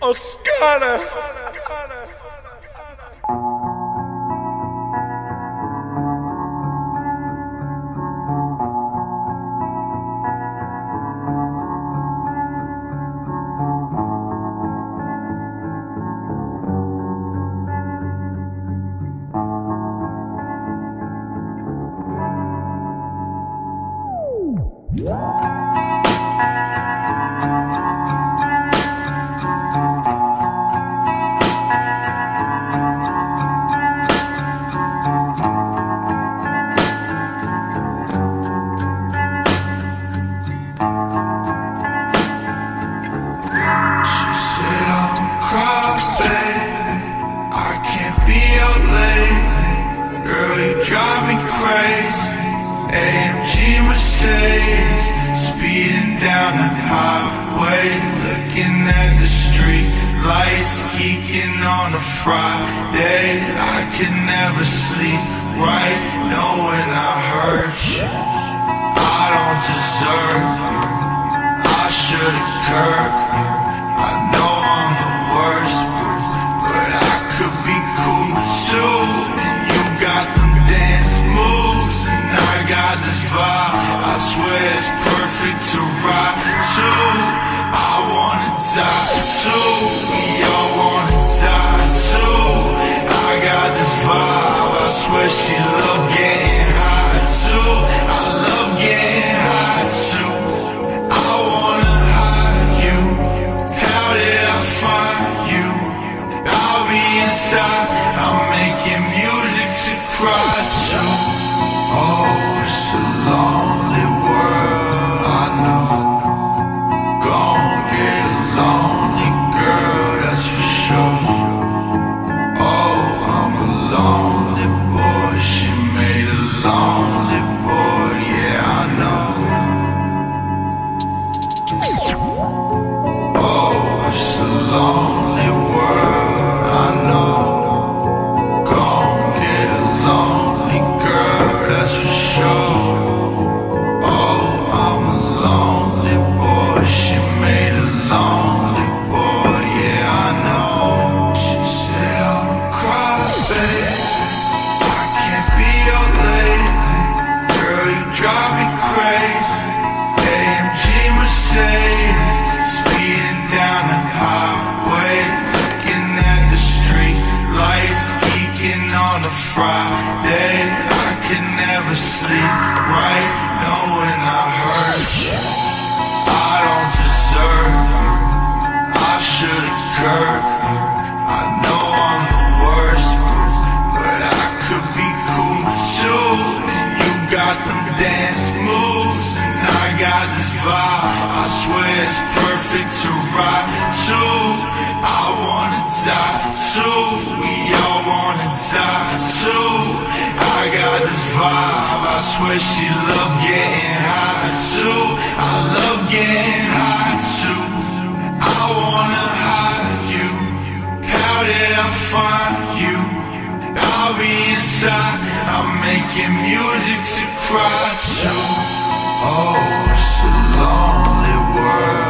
Oscar. She AMG Mercedes, speeding down the highway, looking at the street lights, geeking on a Friday. I could never sleep right, knowing I hurt you. I don't deserve you. I should've curbed It's perfect to ride to. I wanna die too. We all wanna die too. I got this vibe. I swear she love getting high too. I love getting high too. I wanna hide you. How did I find you? I'll be inside. I'm making music to cry to. Oh, it's a it's a lonely world, I know. Gonna get a lonely girl, that's for sure. Oh, I'm a lonely boy. She made a lonely boy, yeah, I know. She said I'm a. I can't be your lady. Girl, you drive me crazy. AMG Mercedes, sleep right, knowing I hurt you. I don't deserve you. I should've you. I know I'm the worst, but, but I could be cool too. And you got them dance moves, and I got this vibe. I swear it's perfect to ride to. I wanna die too. We all wanna die too. I got this vibe. I swear she love getting high too. I love getting high too. I wanna hide you. How did I find you? I'll be inside. I'm making music to cry to. Oh, it's a lonely world.